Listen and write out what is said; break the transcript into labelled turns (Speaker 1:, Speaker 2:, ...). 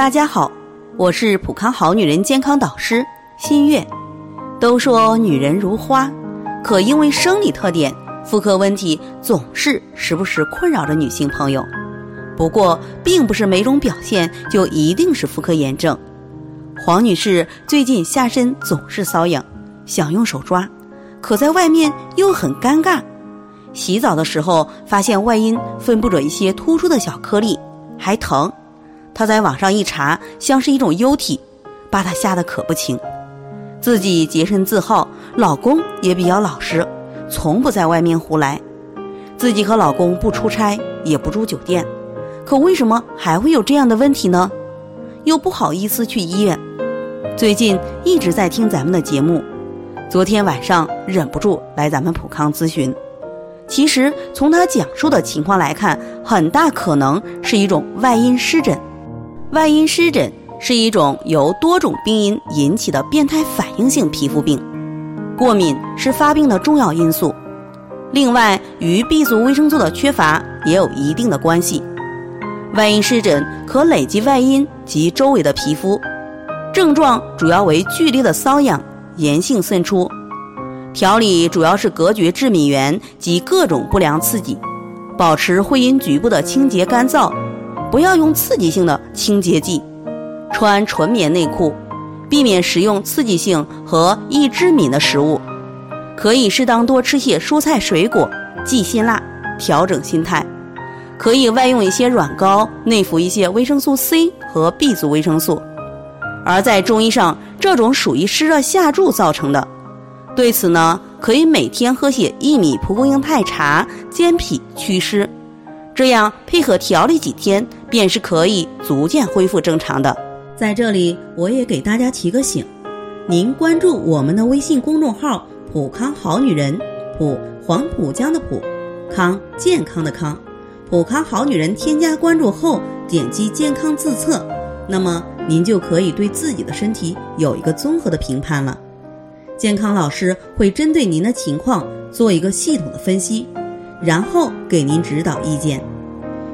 Speaker 1: 大家好，我是普康好女人健康导师新月。都说女人如花，可因为生理特点，妇科问题总是时不时困扰着女性朋友。不过，并不是每种表现就一定是妇科炎症。黄女士最近下身总是瘙痒，想用手抓，可在外面又很尴尬。洗澡的时候发现外阴分布着一些突出的小颗粒，还疼。她在网上一查，像是一种疣体，把她吓得可不轻。自己洁身自好，老公也比较老实，从不在外面胡来。自己和老公不出差，也不住酒店，可为什么还会有这样的问题呢？又不好意思去医院。最近一直在听咱们的节目，昨天晚上忍不住来咱们普康咨询。其实从他讲述的情况来看，很大可能是一种外阴湿疹。外阴湿疹是一种由多种病因引起的变态反应性皮肤病，过敏是发病的重要因素。另外，与 B 族维生素的缺乏也有一定的关系。外阴湿疹可累及外阴及周围的皮肤，症状主要为剧烈的瘙痒、炎性渗出。调理主要是隔绝致敏源及各种不良刺激，保持会阴局部的清洁干燥，不要用刺激性的清洁剂，穿纯棉内裤，避免食用刺激性和易致敏的食物，可以适当多吃些蔬菜水果，忌辛辣，调整心态，可以外用一些软膏，内服一些维生素 C 和 B 族维生素，而在中医上，这种属于湿热下注造成的。对此呢，可以每天喝些薏米蒲公英肽茶健脾祛湿，这样配合调理几天，便是可以逐渐恢复正常的。在这里，我也给大家提个醒：您关注我们的微信公众号“普康好女人”，普黄浦江的浦，康健康的康，普康好女人。添加关注后，点击健康自测，那么您就可以对自己的身体有一个综合的评判了。健康老师会针对您的情况做一个系统的分析，然后给您指导意见。